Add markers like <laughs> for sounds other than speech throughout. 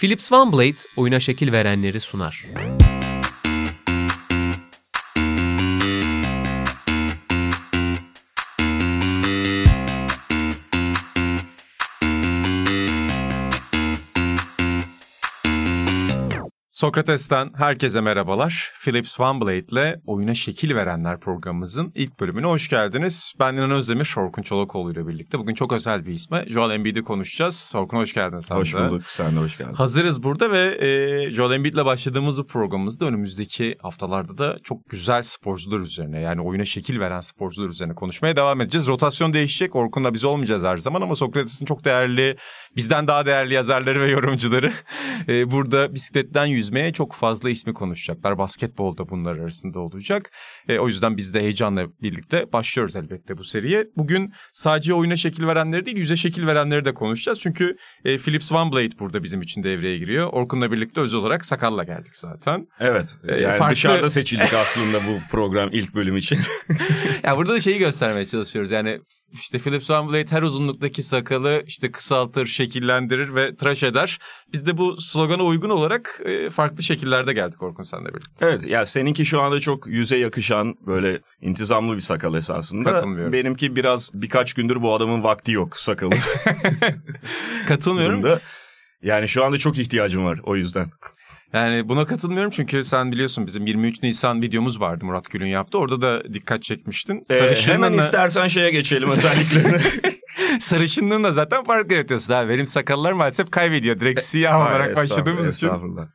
Philips OneBlade oyuna şekil verenleri sunar. Sokrates'ten herkese merhabalar. Philips OneBlade ile Oyuna Şekil Verenler programımızın ilk bölümüne hoş geldiniz. Ben İnan Özdemir, Orkun Çolakoğlu ile birlikte. Bugün çok özel bir isme Joel Embiid'i konuşacağız. Orkun hoş geldin sen Hoş de. bulduk, sen de hoş geldin. Hazırız burada ve e, Joel Embiid ile başladığımız bu programımızda önümüzdeki haftalarda da çok güzel sporcular üzerine yani oyuna şekil veren sporcular üzerine konuşmaya devam edeceğiz. Rotasyon değişecek. Orkun'la biz olmayacağız her zaman ama Sokrates'in çok değerli, bizden daha değerli yazarları ve yorumcuları <laughs> e, burada bisikletten yüzmeye çok fazla ismi konuşacaklar. Basketbol da bunlar arasında olacak. E, o yüzden biz de heyecanla birlikte başlıyoruz elbette bu seriye. Bugün sadece oyuna şekil verenleri değil, yüze şekil verenleri de konuşacağız. Çünkü e, Philips OneBlade burada bizim için devreye giriyor. Orkun'la birlikte özel olarak Sakal'la geldik zaten. Evet, Ee, yani farklı- dışarıda <laughs> seçildik aslında bu program ilk bölüm için. ya burada da şeyi göstermeye çalışıyoruz. Yani işte Philips OneBlade her uzunluktaki sakalı işte kısaltır, şekillendirir ve tıraş eder. Biz de bu slogana uygun olarak e, farklı şekillerde geldik Orkun senle birlikte. evet, ya seninki şu anda çok yüze yakışan böyle intizamlı bir sakal esasında. Katılmıyorum. Benimki biraz birkaç gündür bu adamın vakti yok sakalı. <laughs> Katılmıyorum. durumda. Yani şu anda çok ihtiyacım var o yüzden. Yani buna katılmıyorum çünkü sen biliyorsun bizim 23 Nisan videomuz vardı Murat Gül'ün yaptı. Orada da dikkat çekmiştin. Ee, Sarışınlığınla, hemen istersen şeye geçelim özelliklerine. <laughs> sarışınlığınla zaten fark yaratıyorsun. Abi. Benim sakallar maalesef kaybediyor. Direkt siyah Ay, olarak başladığımız için.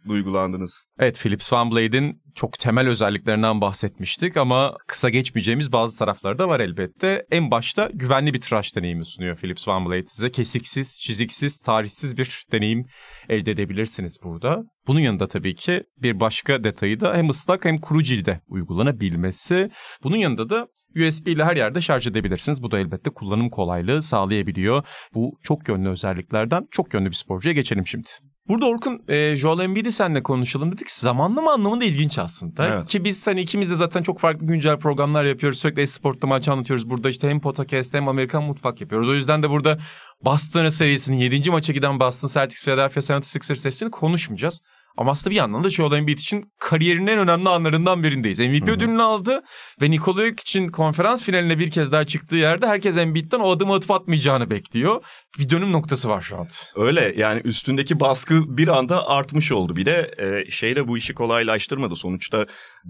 Duygulandınız. Evet Philips OneBlade'in çok temel özelliklerinden bahsetmiştik ama kısa geçmeyeceğimiz bazı tarafları da var elbette. En başta güvenli bir tıraş deneyimi sunuyor Philips OneBlade size. Kesiksiz, çiziksiz, tarihsiz bir deneyim elde edebilirsiniz burada. Bunun yanında tabii ki bir başka detayı da hem ıslak hem kuru cilde uygulanabilmesi. Bunun yanında da USB ile her yerde şarj edebilirsiniz. Bu da elbette kullanım kolaylığı sağlayabiliyor. Bu çok yönlü özelliklerden çok yönlü bir sporcuya geçelim şimdi. Burada Orkun, e, Joel Embiid'i seninle konuşalım dedik. Zamanlama anlamında ilginç aslında. Evet. Ki biz hani ikimiz de zaten çok farklı güncel programlar yapıyoruz. Sürekli Esport'ta maç anlatıyoruz. Burada işte hem podcast hem Amerikan mutfak yapıyoruz. O yüzden de burada Boston serisinin 7. maça giden Boston Celtics Philadelphia 76ers serisini konuşmayacağız. Ama aslında bir yandan da Joel Embiid için kariyerinin en önemli anlarından birindeyiz. MVP ödülünü aldı ve Nikola Jokic konferans finaline bir kez daha çıktığı yerde herkes Embiid'den o adımı atıp atmayacağını bekliyor. Bir dönüm noktası var şu an. Öyle yani üstündeki baskı bir anda artmış oldu. Bir de e, şey de bu işi kolaylaştırmadı. Sonuçta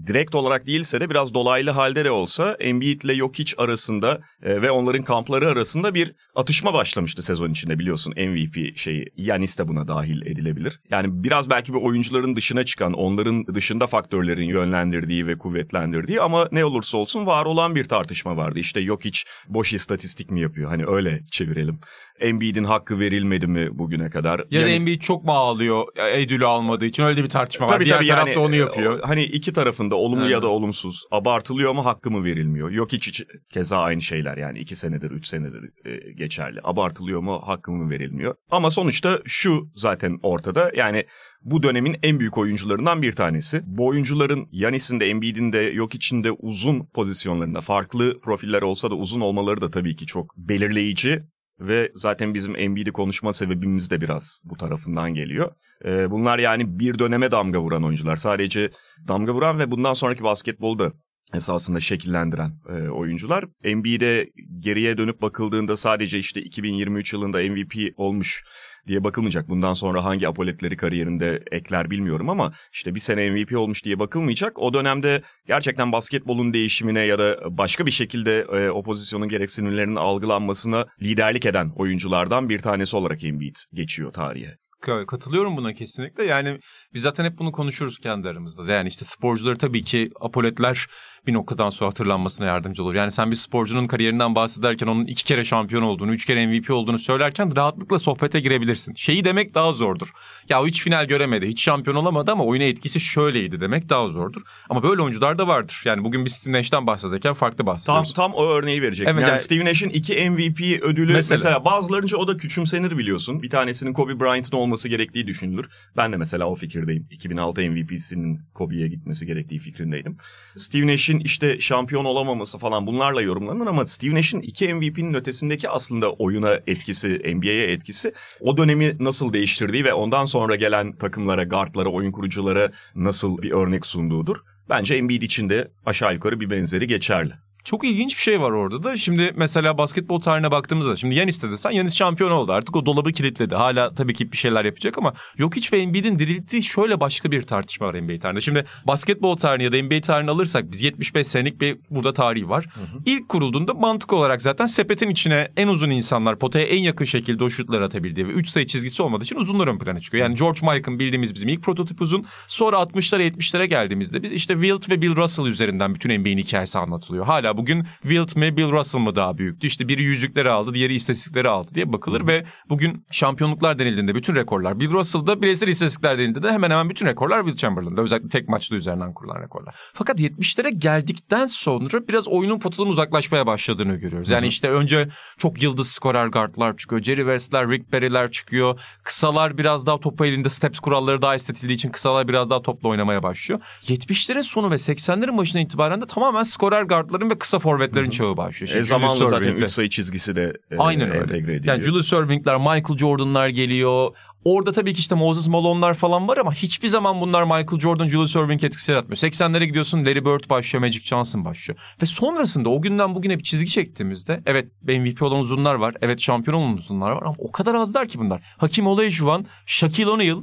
direkt olarak değilse de biraz dolaylı halde de olsa Embiid ile Jokic arasında e, ve onların kampları arasında bir atışma başlamıştı sezon içinde biliyorsun MVP şeyi. Yanis de buna dahil edilebilir. Yani biraz belki bir oyuncuların dışına çıkan, onların dışında faktörlerin yönlendirdiği ve kuvvetlendirdiği ama ne olursa olsun var olan bir tartışma vardı. İşte Jokic boş istatistik mi yapıyor? Hani öyle çevirelim. Embiid'in hakkı verilmedi mi bugüne kadar? Ya da Yanis- Embiid çok mu ağlıyor ödülü almadığı için öyle bir tartışma var. Diğer tarafta yani, onu yapıyor. e, Hani iki tarafında olumlu Evet. ya da olumsuz. Abartılıyor mu hakkı mı verilmiyor? Yok hiç, hiç keza aynı şeyler yani iki senedir üç senedir e, geçerli. Abartılıyor mu hakkı mı verilmiyor? Ama sonuçta şu zaten ortada yani bu dönemin en büyük oyuncularından bir tanesi. Bu oyuncuların Yanis'in de Embiid'in de yok içinde uzun pozisyonlarında farklı profiller olsa da uzun olmaları da tabii ki çok belirleyici ve zaten bizim Embiid'i konuşma sebebimiz de biraz bu tarafından geliyor. Ee, bunlar yani bir döneme damga vuran oyuncular. Sadece damga vuran ve bundan sonraki basketbolda esasında şekillendiren e, oyuncular. Embiid'e geriye dönüp bakıldığında sadece işte 2023 yılında MVP olmuş diye bakılmayacak. Bundan sonra hangi apoletleri kariyerinde ekler bilmiyorum ama işte bir sene MVP olmuş diye bakılmayacak. O dönemde gerçekten basketbolun değişimine ya da başka bir şekilde e, o pozisyonun gereksinimlerinin algılanmasına liderlik eden oyunculardan bir tanesi olarak Embiid geçiyor tarihe. Ka- Katılıyorum buna kesinlikle. Yani biz zaten hep bunu konuşuruz kendi aramızda. Yani işte sporcuları tabii ki apoletler bir noktadan sonra hatırlanmasına yardımcı olur. Yani sen bir sporcunun kariyerinden bahsederken onun iki kere şampiyon olduğunu, üç kere MVP olduğunu söylerken rahatlıkla sohbete girebilirsin. Şeyi demek daha zordur. Ya o hiç final göremedi, hiç şampiyon olamadı ama oyuna etkisi şöyleydi demek daha zordur. Ama böyle oyuncular da vardır. Yani bugün biz Steve Nash'ten bahsederken farklı Tam bahsediyoruz. tam o örneği verecektim. Evet, yani, yani- Steve Nash'in iki MVP ödülü Mesela. mesela. bazılarınca o da küçümsenir biliyorsun. Bir tanesinin Kobe Bryant'ın olması olması gerektiği düşünülür. Ben de mesela o fikirdeyim. 2006 MVP'sinin Kobe'ye gitmesi gerektiği fikrindeydim. Steve Nash'in işte şampiyon olamaması falan bunlarla yorumlanır ama Steve Nash'in iki MVP'nin ötesindeki aslında oyuna etkisi, NBA'ye etkisi o dönemi nasıl değiştirdiği ve ondan sonra gelen takımlara, guardlara, oyun kuruculara nasıl bir örnek sunduğudur. Bence Embiid için de aşağı yukarı bir benzeri geçerli. Çok ilginç bir şey var orada da. Şimdi mesela basketbol tarihine baktığımızda şimdi Yanis de sen Yanis şampiyon oldu artık o dolabı kilitledi. Hala tabii ki bir şeyler yapacak ama yok hiç ve Embiid'in dirilttiği şöyle başka bir tartışma var NBA tarihinde. Şimdi basketbol tarihini ya da NBA tarihini alırsak biz 75 senelik bir burada tarihi var. Hı hı. İlk kurulduğunda mantık olarak zaten sepetin içine en uzun insanlar potaya en yakın şekilde o şutları atabildiği ve 3 sayı çizgisi olmadığı için uzunlar ön plana çıkıyor. Yani George Michael bildiğimiz bizim ilk prototip uzun. Sonra 60'lara 70'lere geldiğimizde biz işte Wilt ve Bill Russell üzerinden bütün NBA'nin hikayesi anlatılıyor. Hala bugün Wilt mi Bill Russell mı daha büyüktü? İşte biri yüzükleri aldı, diğeri istatistikleri aldı diye bakılır Hı. ve bugün şampiyonluklar denildiğinde bütün rekorlar Bill Russell'da bireysel istatistikler denildiğinde de hemen hemen bütün rekorlar Will Chamberlain'da. Özellikle tek maçlı üzerinden kurulan rekorlar. Fakat 70'lere geldikten sonra biraz oyunun potadan uzaklaşmaya başladığını görüyoruz. Yani Hı. işte önce çok yıldız skorer guardlar çıkıyor. Jerry West'ler, Rick Barry'ler çıkıyor. Kısalar biraz daha topu elinde steps kuralları daha estetildiği için kısalar biraz daha topla oynamaya başlıyor. 70'lerin sonu ve 80'lerin başına itibaren de tamamen skorer guardların ve kısa forvet forvetlerin çağı başlıyor. Şimdi e, zamanla zaten 3 sayı çizgisi de e, Aynen öyle. entegre ediliyor. Yani Julius Erving'ler, Michael Jordan'lar geliyor. Orada tabii ki işte Moses Malone'lar falan var ama hiçbir zaman bunlar Michael Jordan, Julius Erving etkisi yaratmıyor. 80'lere gidiyorsun Larry Bird başlıyor, Magic Johnson başlıyor. Ve sonrasında o günden bugüne bir çizgi çektiğimizde evet MVP olan uzunlar var. Evet şampiyon olan uzunlar var ama o kadar azlar ki bunlar. Hakim Olajuwon, Shaquille O'Neal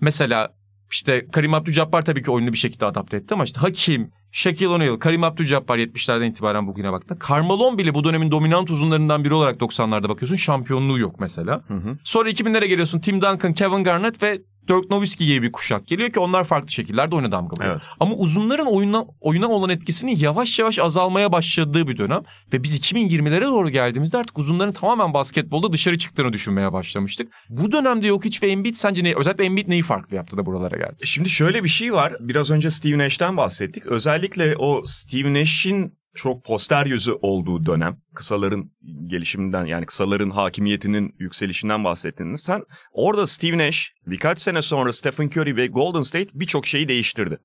mesela işte Karim Abdul-Jabbar tabii ki oyunu bir şekilde adapte etti ama işte Hakim, Shaquille O'Neal, Karim Abdul-Jabbar 70'lerden itibaren bugüne baktı. Carmelo bile bu dönemin dominant uzunlarından biri olarak 90'larda bakıyorsun. Şampiyonluğu yok mesela. Hı hı. Sonra 2000'lere geliyorsun Tim Duncan, Kevin Garnett ve Dirk Nowitzki gibi bir kuşak geliyor ki onlar farklı şekillerde oyuna damga vuruyor. Evet. Ama uzunların oyuna, oyuna olan etkisini yavaş yavaş azalmaya başladığı bir dönem. Ve biz 2020'lere doğru geldiğimizde artık uzunların tamamen basketbolda dışarı çıktığını düşünmeye başlamıştık. Bu dönemde yok hiç ve Embiid sence ne, özellikle Embiid neyi farklı yaptı da buralara geldi? Şimdi şöyle bir şey var. Biraz önce Steve Nash'ten bahsettik. Özellikle o Steve Nash'in çok poster yüzü olduğu dönem kısaların gelişiminden yani kısaların hakimiyetinin yükselişinden bahsettin. Sen orada Steve Nash birkaç sene sonra Stephen Curry ve Golden State birçok şeyi değiştirdi.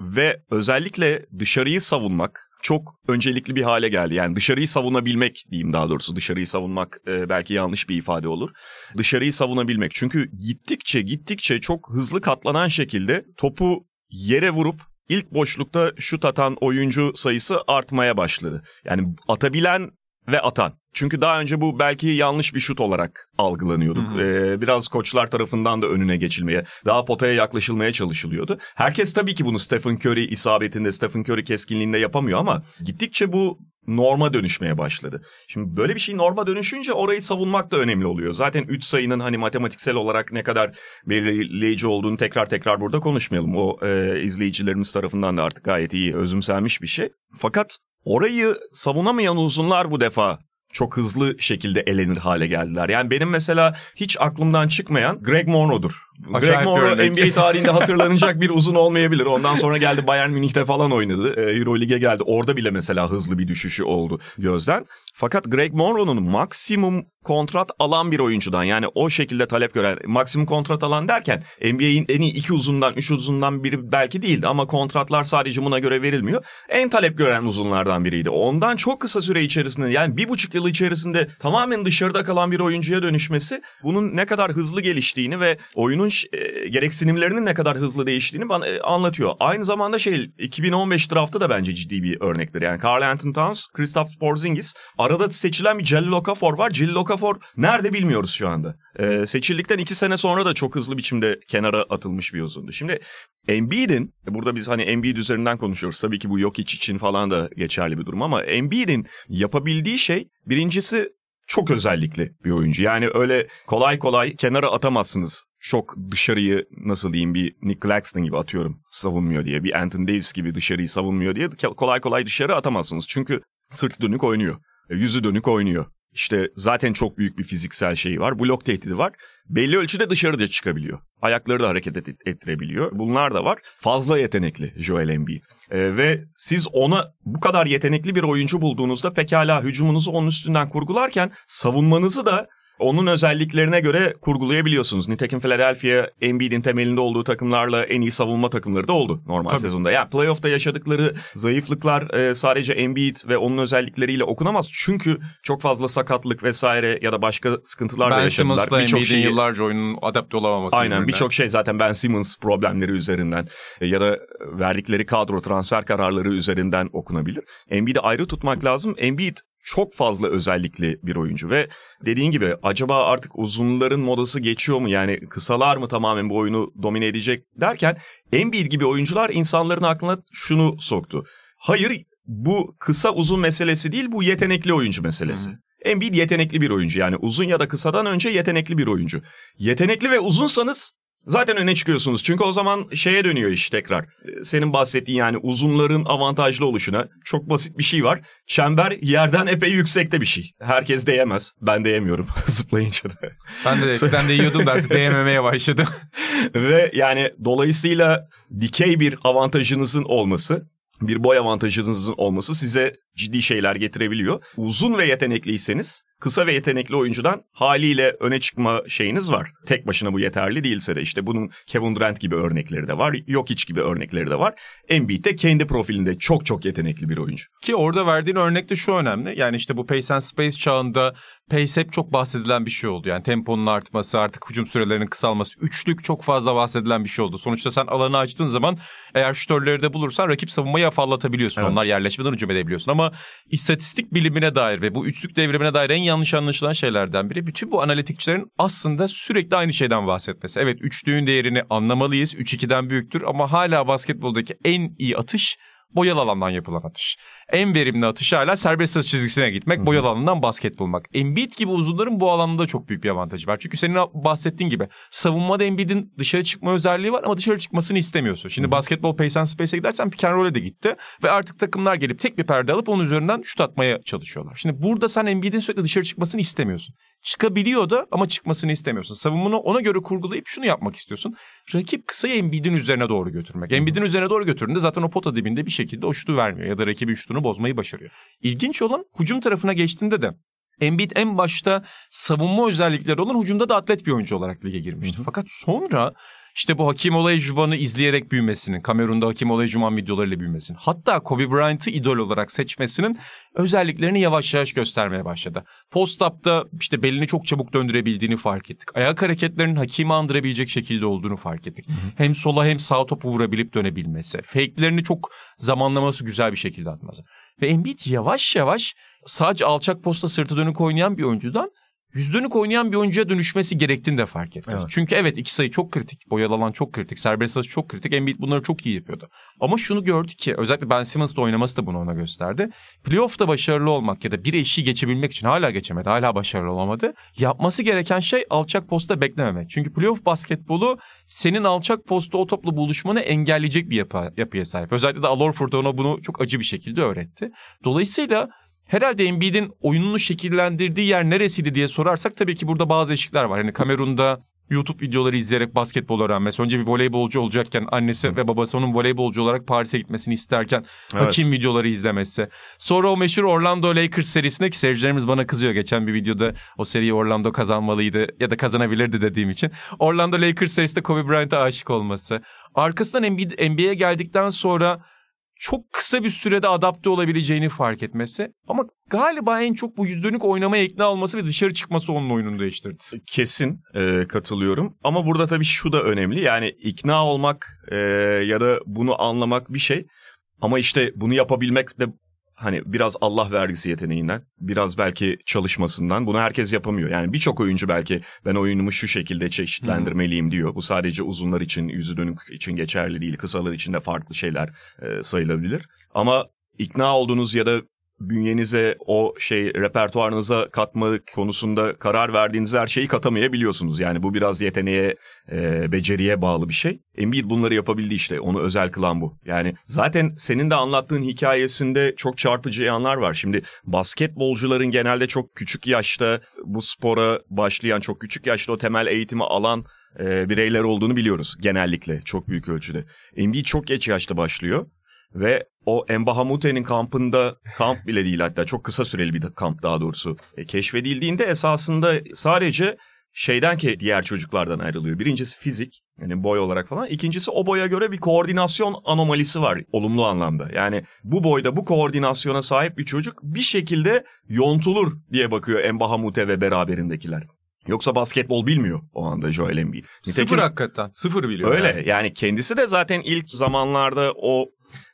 Ve özellikle dışarıyı savunmak çok öncelikli bir hale geldi. Yani dışarıyı savunabilmek diyeyim daha doğrusu. Dışarıyı savunmak e, belki yanlış bir ifade olur. Dışarıyı savunabilmek. Çünkü gittikçe gittikçe çok hızlı katlanan şekilde topu yere vurup ilk boşlukta şut atan oyuncu sayısı artmaya başladı. Yani atabilen ve atan. Çünkü daha önce bu belki yanlış bir şut olarak algılanıyorduk. Ee, biraz koçlar tarafından da önüne geçilmeye, daha potaya yaklaşılmaya çalışılıyordu. Herkes tabii ki bunu Stephen Curry isabetinde, Stephen Curry keskinliğinde yapamıyor ama gittikçe bu norma dönüşmeye başladı. Şimdi böyle bir şey norma dönüşünce orayı savunmak da önemli oluyor. Zaten 3 sayının hani matematiksel olarak ne kadar belirleyici olduğunu tekrar tekrar burada konuşmayalım. O e, izleyicilerimiz tarafından da artık gayet iyi özümsenmiş bir şey. Fakat orayı savunamayan uzunlar bu defa çok hızlı şekilde elenir hale geldiler. Yani benim mesela hiç aklımdan çıkmayan Greg Monroe'dur. Greg Monroe NBA tarihinde <laughs> hatırlanacak bir uzun olmayabilir. Ondan sonra geldi Bayern Münih'te falan oynadı. E, Euroleague'e geldi. Orada bile mesela hızlı bir düşüşü oldu gözden. Fakat Greg Monroe'nun maksimum kontrat alan bir oyuncudan yani o şekilde talep gören maksimum kontrat alan derken NBA'in en iyi iki uzundan üç uzundan biri belki değildi ama kontratlar sadece buna göre verilmiyor. En talep gören uzunlardan biriydi. Ondan çok kısa süre içerisinde yani bir buçuk yıl içerisinde tamamen dışarıda kalan bir oyuncuya dönüşmesi bunun ne kadar hızlı geliştiğini ve oyunun e, gereksinimlerinin ne kadar hızlı değiştiğini bana e, anlatıyor. Aynı zamanda şey 2015 draftı da bence ciddi bir örnektir. Yani Carl Anthony Towns, Kristaps Porzingis arada seçilen bir Jelly Okafor var. Jelly Okafor nerede bilmiyoruz şu anda. E, seçildikten iki sene sonra da çok hızlı biçimde kenara atılmış bir uzundu. Şimdi Embiid'in burada biz hani Embiid üzerinden konuşuyoruz. Tabii ki bu yok iç için falan da geçerli bir durum ama Embiid'in yapabildiği şey birincisi çok özellikli bir oyuncu. Yani öyle kolay kolay kenara atamazsınız. Çok dışarıyı nasıl diyeyim bir Nick Claxton gibi atıyorum savunmuyor diye. Bir Anthony Davis gibi dışarıyı savunmuyor diye kolay kolay dışarı atamazsınız. Çünkü sırtı dönük oynuyor. E, yüzü dönük oynuyor. İşte zaten çok büyük bir fiziksel şeyi var. Blok tehdidi var. Belli ölçüde dışarıda çıkabiliyor. Ayakları da hareket et- ettirebiliyor. Bunlar da var. Fazla yetenekli Joel Embiid. Ee, ve siz ona bu kadar yetenekli bir oyuncu bulduğunuzda pekala hücumunuzu onun üstünden kurgularken savunmanızı da onun özelliklerine göre kurgulayabiliyorsunuz. Nitekim Philadelphia Embiid'in temelinde olduğu takımlarla en iyi savunma takımları da oldu normal Tabii. sezonda. Yani playoff'ta yaşadıkları zayıflıklar e, sadece Embiid ve onun özellikleriyle okunamaz. Çünkü çok fazla sakatlık vesaire ya da başka sıkıntılar da Ben yaşadılar. Simmons'la Birçok Embiid'in şeyi- yıllarca oyunun adapte olamaması. Aynen birçok şey zaten Ben Simmons problemleri üzerinden e, ya da verdikleri kadro transfer kararları üzerinden okunabilir. Embiid'i ayrı tutmak lazım. Embiid çok fazla özellikli bir oyuncu ve dediğin gibi acaba artık uzunların modası geçiyor mu? Yani kısalar mı tamamen bu oyunu domine edecek derken Embiid gibi oyuncular insanların aklına şunu soktu. Hayır bu kısa uzun meselesi değil bu yetenekli oyuncu meselesi. Embiid yetenekli bir oyuncu yani uzun ya da kısadan önce yetenekli bir oyuncu. Yetenekli ve uzunsanız zaten öne çıkıyorsunuz. Çünkü o zaman şeye dönüyor iş tekrar. Ee, Senin bahsettiğin yani uzunların avantajlı oluşuna çok basit bir şey var. Çember yerden epey yüksekte bir şey. Herkes değemez. Ben değemiyorum <laughs> zıplayınca da. Ben de <laughs> eskiden de yiyordum da artık değmemeye başladım. <laughs> Ve yani dolayısıyla dikey bir avantajınızın olması, bir boy avantajınızın olması size ciddi şeyler getirebiliyor. Uzun ve yetenekliyseniz kısa ve yetenekli oyuncudan haliyle öne çıkma şeyiniz var. Tek başına bu yeterli değilse de işte bunun Kevin Durant gibi örnekleri de var. Jokic gibi örnekleri de var. Embiid de kendi profilinde çok çok yetenekli bir oyuncu. Ki orada verdiğin örnek de şu önemli. Yani işte bu pace and space çağında pace hep çok bahsedilen bir şey oldu. Yani temponun artması, artık hücum sürelerinin kısalması. Üçlük çok fazla bahsedilen bir şey oldu. Sonuçta sen alanı açtığın zaman eğer şütörleri de bulursan rakip savunmayı afallatabiliyorsun. Evet. Onlar yerleşmeden hücum edebiliyorsun. Ama istatistik bilimine dair ve bu üçlük devrimine dair en yanlış anlaşılan şeylerden biri bütün bu analitikçilerin aslında sürekli aynı şeyden bahsetmesi. Evet üçlüğün değerini anlamalıyız. 3-2'den büyüktür ama hala basketboldaki en iyi atış boyalı alandan yapılan atış. En verimli atış hala serbest atış çizgisine gitmek, boyalı alandan basket bulmak. Embiid gibi uzunların bu alanda da çok büyük bir avantajı var. Çünkü senin bahsettiğin gibi savunmada Embiid'in dışarı çıkma özelliği var ama dışarı çıkmasını istemiyorsun. Şimdi basketbol pace and space'e gidersen pick and roll'e de gitti ve artık takımlar gelip tek bir perde alıp onun üzerinden şut atmaya çalışıyorlar. Şimdi burada sen Embiid'in sürekli dışarı çıkmasını istemiyorsun. Çıkabiliyor da ama çıkmasını istemiyorsun. Savunmanı ona göre kurgulayıp şunu yapmak istiyorsun. Rakip kısayı Embiid'in üzerine doğru götürmek. Embiid'in üzerine doğru götürdüğünde zaten o pota dibinde bir şekilde o şutu vermiyor ya da rakibin şutunu bozmayı başarıyor. İlginç olan hücum tarafına geçtiğinde de Embiid en başta savunma özellikleri olan hücumda da atlet bir oyuncu olarak lige girmişti. Fakat sonra işte bu Hakim Olajuwon'u izleyerek büyümesinin, Kamerun'da Hakim Olajuwon videolarıyla büyümesinin, hatta Kobe Bryant'ı idol olarak seçmesinin özelliklerini yavaş yavaş göstermeye başladı. Post-up'ta işte belini çok çabuk döndürebildiğini fark ettik. Ayak hareketlerinin Hakim'i andırabilecek şekilde olduğunu fark ettik. Hem sola hem sağ topu vurabilip dönebilmesi. Fake'lerini çok zamanlaması güzel bir şekilde atması. Ve Embiid yavaş yavaş sadece alçak posta sırtı dönük oynayan bir oyuncudan yüz dönük oynayan bir oyuncuya dönüşmesi gerektiğini de fark etti. Evet. Çünkü evet iki sayı çok kritik, boyalı alan çok kritik, serbest atış çok kritik. Embiid bunları çok iyi yapıyordu. Ama şunu gördük ki özellikle Ben Simmons'la oynaması da bunu ona gösterdi. Playoff'ta başarılı olmak ya da bir eşiği geçebilmek için hala geçemedi, hala başarılı olamadı. Yapması gereken şey alçak posta beklememek. Çünkü playoff basketbolu senin alçak posta o topla buluşmanı engelleyecek bir yapı, yapıya sahip. Özellikle de Al Horford ona bunu çok acı bir şekilde öğretti. Dolayısıyla Herhalde Embiid'in oyununu şekillendirdiği yer neresiydi diye sorarsak tabii ki burada bazı eşikler var. Hani Kamerun'da YouTube videoları izleyerek basketbol öğrenmesi. Önce bir voleybolcu olacakken annesi ve babası onun voleybolcu olarak Paris'e gitmesini isterken Evet. hakim videoları izlemesi. Sonra o meşhur Orlando Lakers serisinde ki seyircilerimiz bana kızıyor. Geçen bir videoda o seriyi Orlando kazanmalıydı ya da kazanabilirdi dediğim için. Orlando Lakers serisinde Kobe Bryant'a aşık olması. Arkasından NBA'ye geldikten sonra çok kısa bir sürede adapte olabileceğini fark etmesi. Ama galiba en çok bu yüz dönük oynamaya ikna olması ve dışarı çıkması onun oyununu değiştirdi. Kesin e, katılıyorum. Ama burada tabii şu da önemli. Yani ikna olmak e, ya da bunu anlamak bir şey. Ama işte bunu yapabilmek de hani biraz Allah vergisi yeteneğinden, biraz belki çalışmasından bunu herkes yapamıyor. Yani birçok oyuncu belki ben oyunumu şu şekilde çeşitlendirmeliyim diyor. Bu sadece uzunlar için, yüzü dönük için geçerli değil. Kısalar için de farklı şeyler e, sayılabilir. Ama ikna olduğunuz ya da bünyenize o şey repertuarınıza katma konusunda karar verdiğiniz her şeyi katamayabiliyorsunuz. Yani bu biraz yeteneğe, e, beceriye bağlı bir şey. Embiid bunları yapabildi işte. Onu özel kılan bu. Yani zaten senin de anlattığın hikayesinde çok çarpıcı yanlar var. Şimdi basketbolcuların genelde çok küçük yaşta bu spora başlayan, çok küçük yaşta o temel eğitimi alan e, bireyler olduğunu biliyoruz genellikle çok büyük ölçüde. Embiid çok geç yaşta başlıyor. Ve o Embahamute'nin kampında kamp bile değil hatta çok kısa süreli bir kamp daha doğrusu e, keşfedildiğinde esasında sadece şeyden ki diğer çocuklardan ayrılıyor. Birincisi fizik yani boy olarak falan. İkincisi o boya göre bir koordinasyon anomalisi var olumlu anlamda. Yani bu boyda bu koordinasyona sahip bir çocuk bir şekilde yontulur diye bakıyor Embahamute ve beraberindekiler. Yoksa basketbol bilmiyor o anda Joel Embiid. Nitekim, sıfır hakikaten. Sıfır biliyor. Öyle yani. yani kendisi de zaten ilk zamanlarda o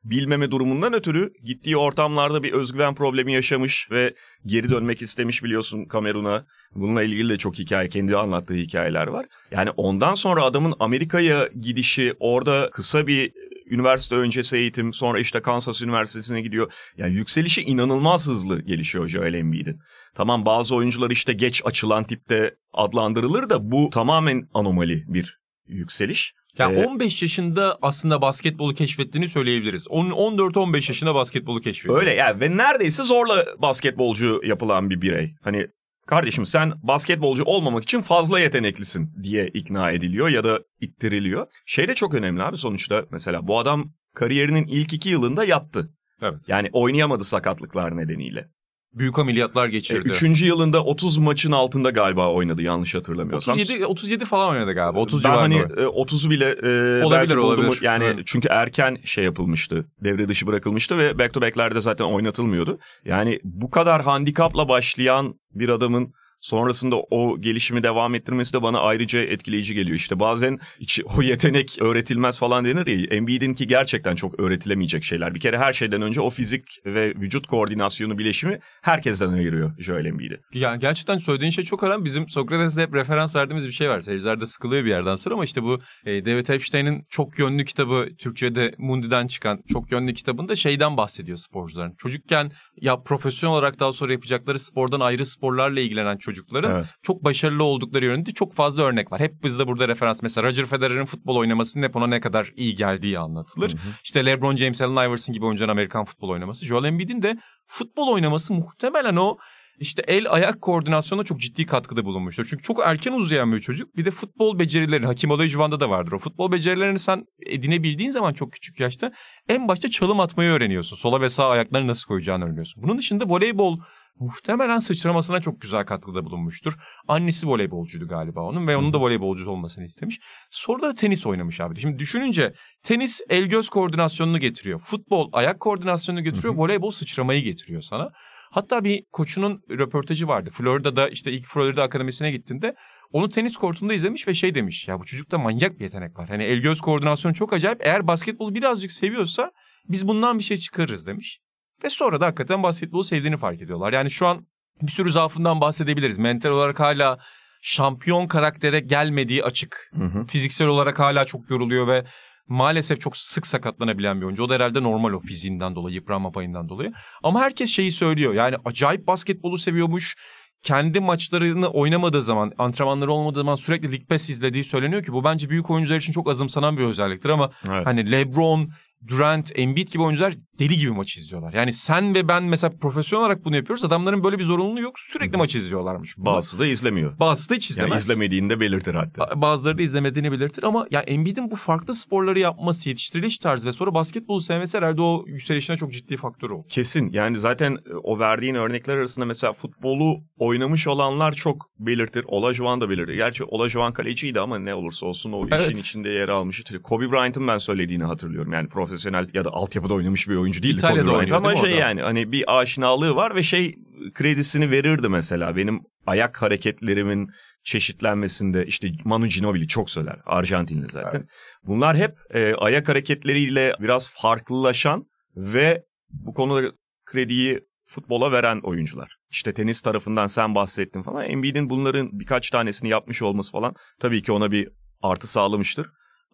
bilmeme durumundan ötürü gittiği ortamlarda bir özgüven problemi yaşamış ve geri dönmek istemiş biliyorsun Kamerun'a. Bununla ilgili de çok hikaye, kendi anlattığı hikayeler var. Yani ondan sonra adamın Amerika'ya gidişi, orada kısa bir üniversite öncesi eğitim, sonra işte Kansas Üniversitesi'ne gidiyor. Yani yükselişi inanılmaz hızlı gelişiyor Joel Embiid'in. Tamam bazı oyuncular işte geç açılan tipte adlandırılır da bu tamamen anomali bir yükseliş. Ya ee, 15 yaşında aslında basketbolu keşfettiğini söyleyebiliriz. 14-15 yaşında basketbolu keşfediyor. Öyle ya ve neredeyse zorla basketbolcu yapılan bir birey. Hani kardeşim sen basketbolcu olmamak için fazla yeteneklisin diye ikna ediliyor ya da ittiriliyor. Şey de çok önemli abi sonuçta mesela bu adam kariyerinin ilk iki yılında yattı. Evet. Yani oynayamadı sakatlıklar nedeniyle. Büyük ameliyatlar geçirdi. E, üçüncü yılında 30 maçın altında galiba oynadı yanlış hatırlamıyorsam. 37, 37 falan oynadı galiba. 30 ben hani e, 30'u bile e, olabilir olabilir. Yani evet. çünkü erken şey yapılmıştı. Devre dışı bırakılmıştı ve back to back'lerde zaten oynatılmıyordu. Yani bu kadar handikapla başlayan bir adamın sonrasında o gelişimi devam ettirmesi de bana ayrıca etkileyici geliyor. İşte bazen hiç o yetenek öğretilmez falan denir ya. Embiid'in ki gerçekten çok öğretilemeyecek şeyler. Bir kere her şeyden önce o fizik ve vücut koordinasyonu bileşimi herkesten ayırıyor Joel Embiid'i. Yani gerçekten söylediğin şey çok önemli. Bizim Sokrates'te hep referans verdiğimiz bir şey var. Seyirciler de sıkılıyor bir yerden sonra ama işte bu e, David Epstein'in çok yönlü kitabı Türkçe'de Mundi'den çıkan çok yönlü kitabında şeyden bahsediyor sporcuların. Çocukken ya profesyonel olarak daha sonra yapacakları spordan ayrı sporlarla ilgilenen çocukların evet. çok başarılı oldukları yönünde çok fazla örnek var. Hep bizde burada referans mesela Roger Federer'in futbol oynamasının hep ona ne kadar iyi geldiği anlatılır. Hı hı. İşte LeBron James, Allen Iverson gibi oyuncuların Amerikan futbol oynaması. Joel Embiid'in de futbol oynaması muhtemelen o işte el ayak koordinasyonuna çok ciddi katkıda bulunmuştur. Çünkü çok erken uzayan bir çocuk. Bir de futbol becerileri Hakim Olajuwon'da da vardır o. Futbol becerilerini sen edinebildiğin zaman çok küçük yaşta en başta çalım atmayı öğreniyorsun. Sola ve sağ ayaklarını nasıl koyacağını öğreniyorsun. Bunun dışında voleybol muhtemelen sıçramasına çok güzel katkıda bulunmuştur. Annesi voleybolcuydu galiba onun ve onun da voleybolcu olmasını istemiş. Sonra da tenis oynamış abi. Şimdi düşününce tenis el göz koordinasyonunu getiriyor. Futbol ayak koordinasyonunu getiriyor. Voleybol sıçramayı getiriyor sana. Hatta bir koçunun röportajı vardı. Florida'da işte ilk Florida Akademisi'ne gittiğinde onu tenis kortunda izlemiş ve şey demiş. Ya bu çocukta manyak bir yetenek var. Hani el göz koordinasyonu çok acayip. Eğer basketbolu birazcık seviyorsa biz bundan bir şey çıkarırız demiş. Ve sonra da hakikaten basketbolu sevdiğini fark ediyorlar. Yani şu an bir sürü zaafından bahsedebiliriz. Mental olarak hala şampiyon karaktere gelmediği açık. Hı hı. Fiziksel olarak hala çok yoruluyor ve maalesef çok sık sakatlanabilen bir oyuncu. O da herhalde normal o fiziğinden dolayı, yıpranma payından dolayı. Ama herkes şeyi söylüyor. Yani acayip basketbolu seviyormuş. Kendi maçlarını oynamadığı zaman, antrenmanları olmadığı zaman sürekli League Pass izlediği söyleniyor ki bu bence büyük oyuncular için çok azımsanan bir özelliktir ama evet. hani LeBron, Durant, Embiid gibi oyuncular deli gibi maç izliyorlar. Yani sen ve ben mesela profesyonel olarak bunu yapıyoruz. Adamların böyle bir zorunluluğu yok. Sürekli maç izliyorlarmış. Bazısı da izlemiyor. Bazısı da hiç izlemez. Yani izlemediğini de belirtir hatta. Bazıları da izlemediğini belirtir ama ya Embiid'in bu farklı sporları yapması, yetiştiriliş tarzı ve sonra basketbolu sevmesi herhalde o yükselişine çok ciddi faktör oldu. Kesin. Yani zaten e, o verdiğin örnekler arasında mesela futbolu oynamış olanlar çok belirtir. Olajuwon da belirtir. Gerçi Olajuwon kaleciydi ama ne olursa olsun o evet. işin içinde yer almıştı. Kobe Bryant'ın ben söylediğini hatırlıyorum. Yani profesyonel ya da altyapıda oynamış bir oyuncu değil. İtalya'da oynuyordu ama şey orada? yani hani bir aşinalığı var ve şey kredisini verirdi mesela. Benim ayak hareketlerimin çeşitlenmesinde işte Manu Ginobili çok söyler. Arjantinli zaten. Evet. Bunlar hep e, ayak hareketleriyle biraz farklılaşan ve bu konuda krediyi futbola veren oyuncular. İşte tenis tarafından sen bahsettin falan. Embiid'in bunların birkaç tanesini yapmış olması falan tabii ki ona bir artı sağlamıştır.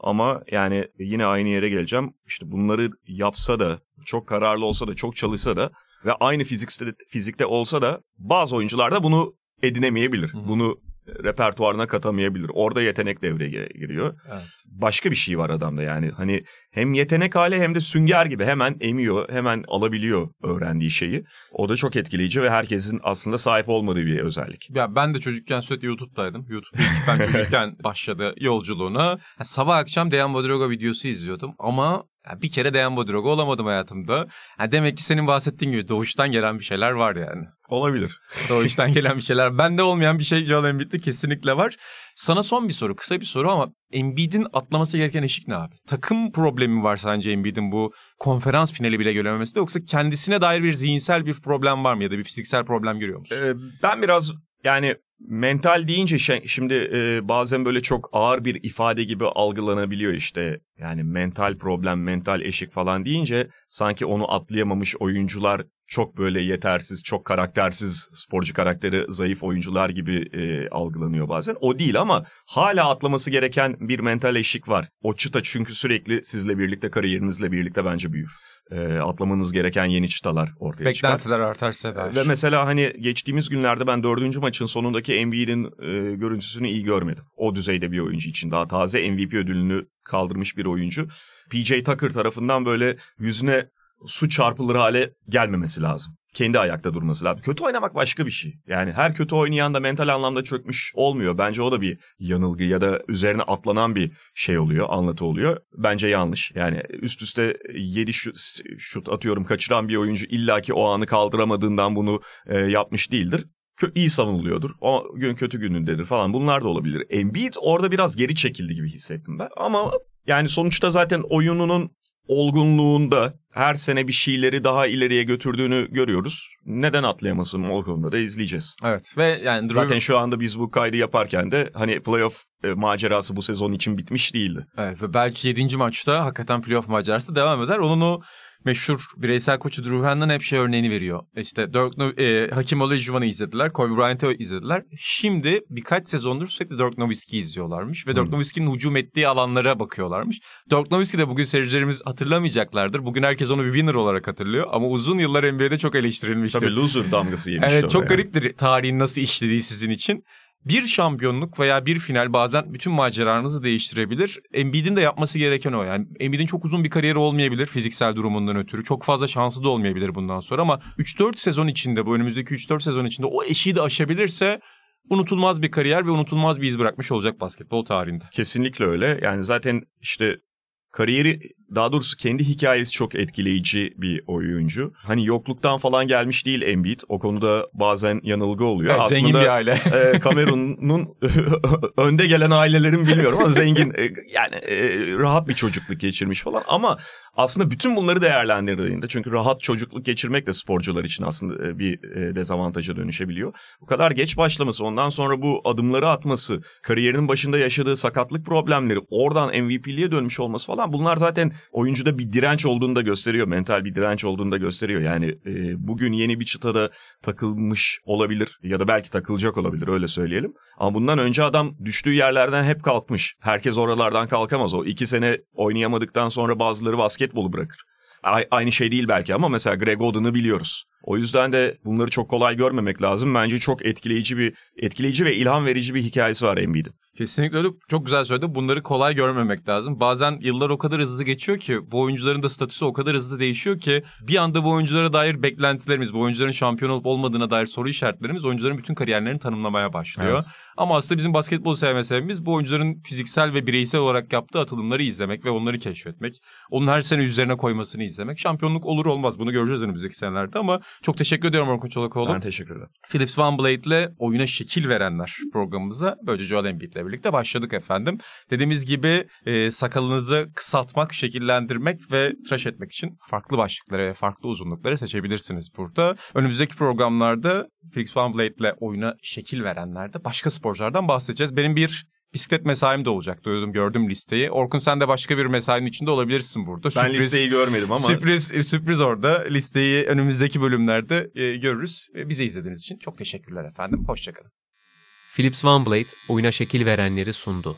Ama yani yine aynı yere geleceğim. İşte bunları yapsa da, çok kararlı olsa da, çok çalışsa da ve aynı fizikte, fizikte olsa da bazı oyuncular da bunu edinemeyebilir. Hı-hı. Bunu repertuarına katamayabilir. Orada yetenek devreye giriyor. Evet. Başka bir şey var adamda yani. Hani hem yetenek hali hem de sünger gibi hemen emiyor, hemen alabiliyor öğrendiği şeyi. O da çok etkileyici ve herkesin aslında sahip olmadığı bir özellik. Ya ben de çocukken sürekli YouTube'daydım. YouTube'da ben <laughs> çocukken başladı yolculuğuna. sabah akşam Dejan Vodroga videosu izliyordum ama Yani bir kere Dejan Bodiroga olamadım hayatımda. Yani demek ki senin bahsettiğin gibi doğuştan gelen bir şeyler var yani. Olabilir. <laughs> Doğuştan gelen bir şeyler. Bende olmayan bir şey Joel Embiid'de kesinlikle var. Sana son bir soru, kısa bir soru ama Embiid'in atlaması gereken eşik ne abi? Takım problemi var sence Embiid'in bu konferans finali bile görememesi de yoksa kendisine dair bir zihinsel bir problem var mı ya da bir fiziksel problem görüyor musun? Ee, ben biraz yani mental deyince şey, şimdi e, bazen böyle çok ağır bir ifade gibi algılanabiliyor işte. Yani mental problem, mental eşik falan deyince sanki onu atlayamamış oyuncular çok böyle yetersiz, çok karaktersiz, sporcu karakteri zayıf oyuncular gibi e, algılanıyor bazen. O değil ama hala atlaması gereken bir mental eşik var. O çıta çünkü sürekli sizle birlikte, kariyerinizle birlikte bence büyür. E, atlamanız gereken yeni çıtalar ortaya çıkar. Beklentiler artarsa da. Ve mesela hani geçtiğimiz günlerde ben dördüncü maçın sonundaki Embiid'in e, görüntüsünü iyi görmedim. O düzeyde bir oyuncu için daha taze MVP ödülünü kaldırmış bir oyuncu. PJ Tucker tarafından böyle yüzüne su çarpılır hale gelmemesi lazım. Kendi ayakta durması lazım. Kötü oynamak başka bir şey. Yani her kötü oynayan da mental anlamda çökmüş olmuyor. Bence o da bir yanılgı ya da üzerine atlanan bir şey oluyor, anlatı oluyor. Bence yanlış. Yani üst üste 7 şut, atıyorum kaçıran bir oyuncu illaki o anı kaldıramadığından bunu e, yapmış değildir iyi savunuluyordur. O gün kötü günündedir falan. Bunlar da olabilir. Embiid orada biraz geri çekildi gibi hissettim ben. Ama yani sonuçta zaten oyununun olgunluğunda her sene bir şeyleri daha ileriye götürdüğünü görüyoruz. Neden atlayamasın o konuda da izleyeceğiz. Evet ve yani Drew... zaten şu anda biz bu kaydı yaparken de hani playoff e, macerası bu sezon için bitmiş değildi. Evet ve belki 7. maçta hakikaten playoff macerası devam eder. Onun o meşhur bireysel koçu Drew Hannon hep şey örneğini veriyor. İşte Dirk no e, Hakim Olajuwon'u izlediler, Kobe Bryant'ı izlediler. Şimdi birkaç sezondur sürekli Dirk Nowitzki izliyorlarmış ve hmm. Dirk Nowitzki'nin hücum ettiği alanlara bakıyorlarmış. Dirk Nowitzki de bugün seyircilerimiz hatırlamayacaklardır. Bugün herkes onu bir winner olarak hatırlıyor ama uzun yıllar NBA'de çok eleştirilmişti. Tabii loser damgası yemiş. Evet çok yani. gariptir tarihin nasıl işlediği sizin için bir şampiyonluk veya bir final bazen bütün maceranızı değiştirebilir. Embiid'in de yapması gereken o. Yani Embiid'in çok uzun bir kariyeri olmayabilir fiziksel durumundan ötürü. Çok fazla şansı da olmayabilir bundan sonra ama 3-4 sezon içinde bu önümüzdeki 3-4 sezon içinde o eşiği de aşabilirse unutulmaz bir kariyer ve unutulmaz bir iz bırakmış olacak basketbol tarihinde. Kesinlikle öyle. Yani zaten işte kariyeri daha doğrusu kendi hikayesi çok etkileyici bir oyuncu. Hani yokluktan falan gelmiş değil Embiid. O konuda bazen yanılgı oluyor. Evet, Aslında zengin bir aile. e, Kamerun'un <laughs> önde gelen ailelerin bilmiyorum ama zengin e, yani e, rahat bir çocukluk geçirmiş falan ama aslında bütün bunları değerlendirdiğinde çünkü rahat çocukluk geçirmek de sporcular için aslında e, bir e, dezavantaja dönüşebiliyor. Bu kadar geç başlaması, ondan sonra bu adımları atması, kariyerinin başında yaşadığı sakatlık problemleri, oradan MVP'liğe dönmüş olması falan bunlar zaten oyuncuda bir direnç olduğunu da gösteriyor. Mental bir direnç olduğunu da gösteriyor. Yani e, bugün yeni bir çıtada takılmış olabilir ya da belki takılacak olabilir öyle söyleyelim. Ama bundan önce adam düştüğü yerlerden hep kalkmış. Herkes oralardan kalkamaz. O iki sene oynayamadıktan sonra bazıları basketbolu bırakır. Aynı şey değil belki ama mesela Greg Oden'ı biliyoruz. O yüzden de bunları çok kolay görmemek lazım. Bence çok etkileyici bir etkileyici ve ilham verici bir hikayesi var Embiid'in. Kesinlikle öyle. Çok güzel söyledi. Bunları kolay görmemek lazım. Bazen yıllar o kadar hızlı geçiyor ki bu oyuncuların da statüsü o kadar hızlı değişiyor ki bir anda bu oyunculara dair beklentilerimiz, bu oyuncuların şampiyon olup olmadığına dair soru işaretlerimiz oyuncuların bütün kariyerlerini tanımlamaya başlıyor. Evet. Ama aslında bizim basketbol sevme sebebimiz bu oyuncuların fiziksel ve bireysel olarak yaptığı atılımları izlemek ve onları keşfetmek. Onun her sene üzerine koymasını izlemek. Şampiyonluk olur olmaz bunu göreceğiz önümüzdeki senelerde ama çok teşekkür ediyorum Orkun Çolakoğlu. Ben teşekkür ederim. Philips Van ile oyuna şekil verenler programımıza böylece Joel Embiid'le birlikte başladık efendim. Dediğimiz gibi e, sakalınızı kısaltmak, şekillendirmek ve tıraş etmek için farklı başlıkları ve farklı uzunlukları seçebilirsiniz burada. Önümüzdeki programlarda Felix Van ile oyuna şekil verenlerde başka sporculardan bahsedeceğiz. Benim bir bisiklet mesaim de olacak diyordum gördüm listeyi. Orkun sen de başka bir mesainin içinde olabilirsin burada. Ben sürpriz, listeyi görmedim ama. Sürpriz, sürpriz orada. Listeyi önümüzdeki bölümlerde e, görürüz. E, bizi izlediğiniz için çok teşekkürler efendim. Hoşçakalın. Philips OneBlade oyuna şekil verenleri sundu.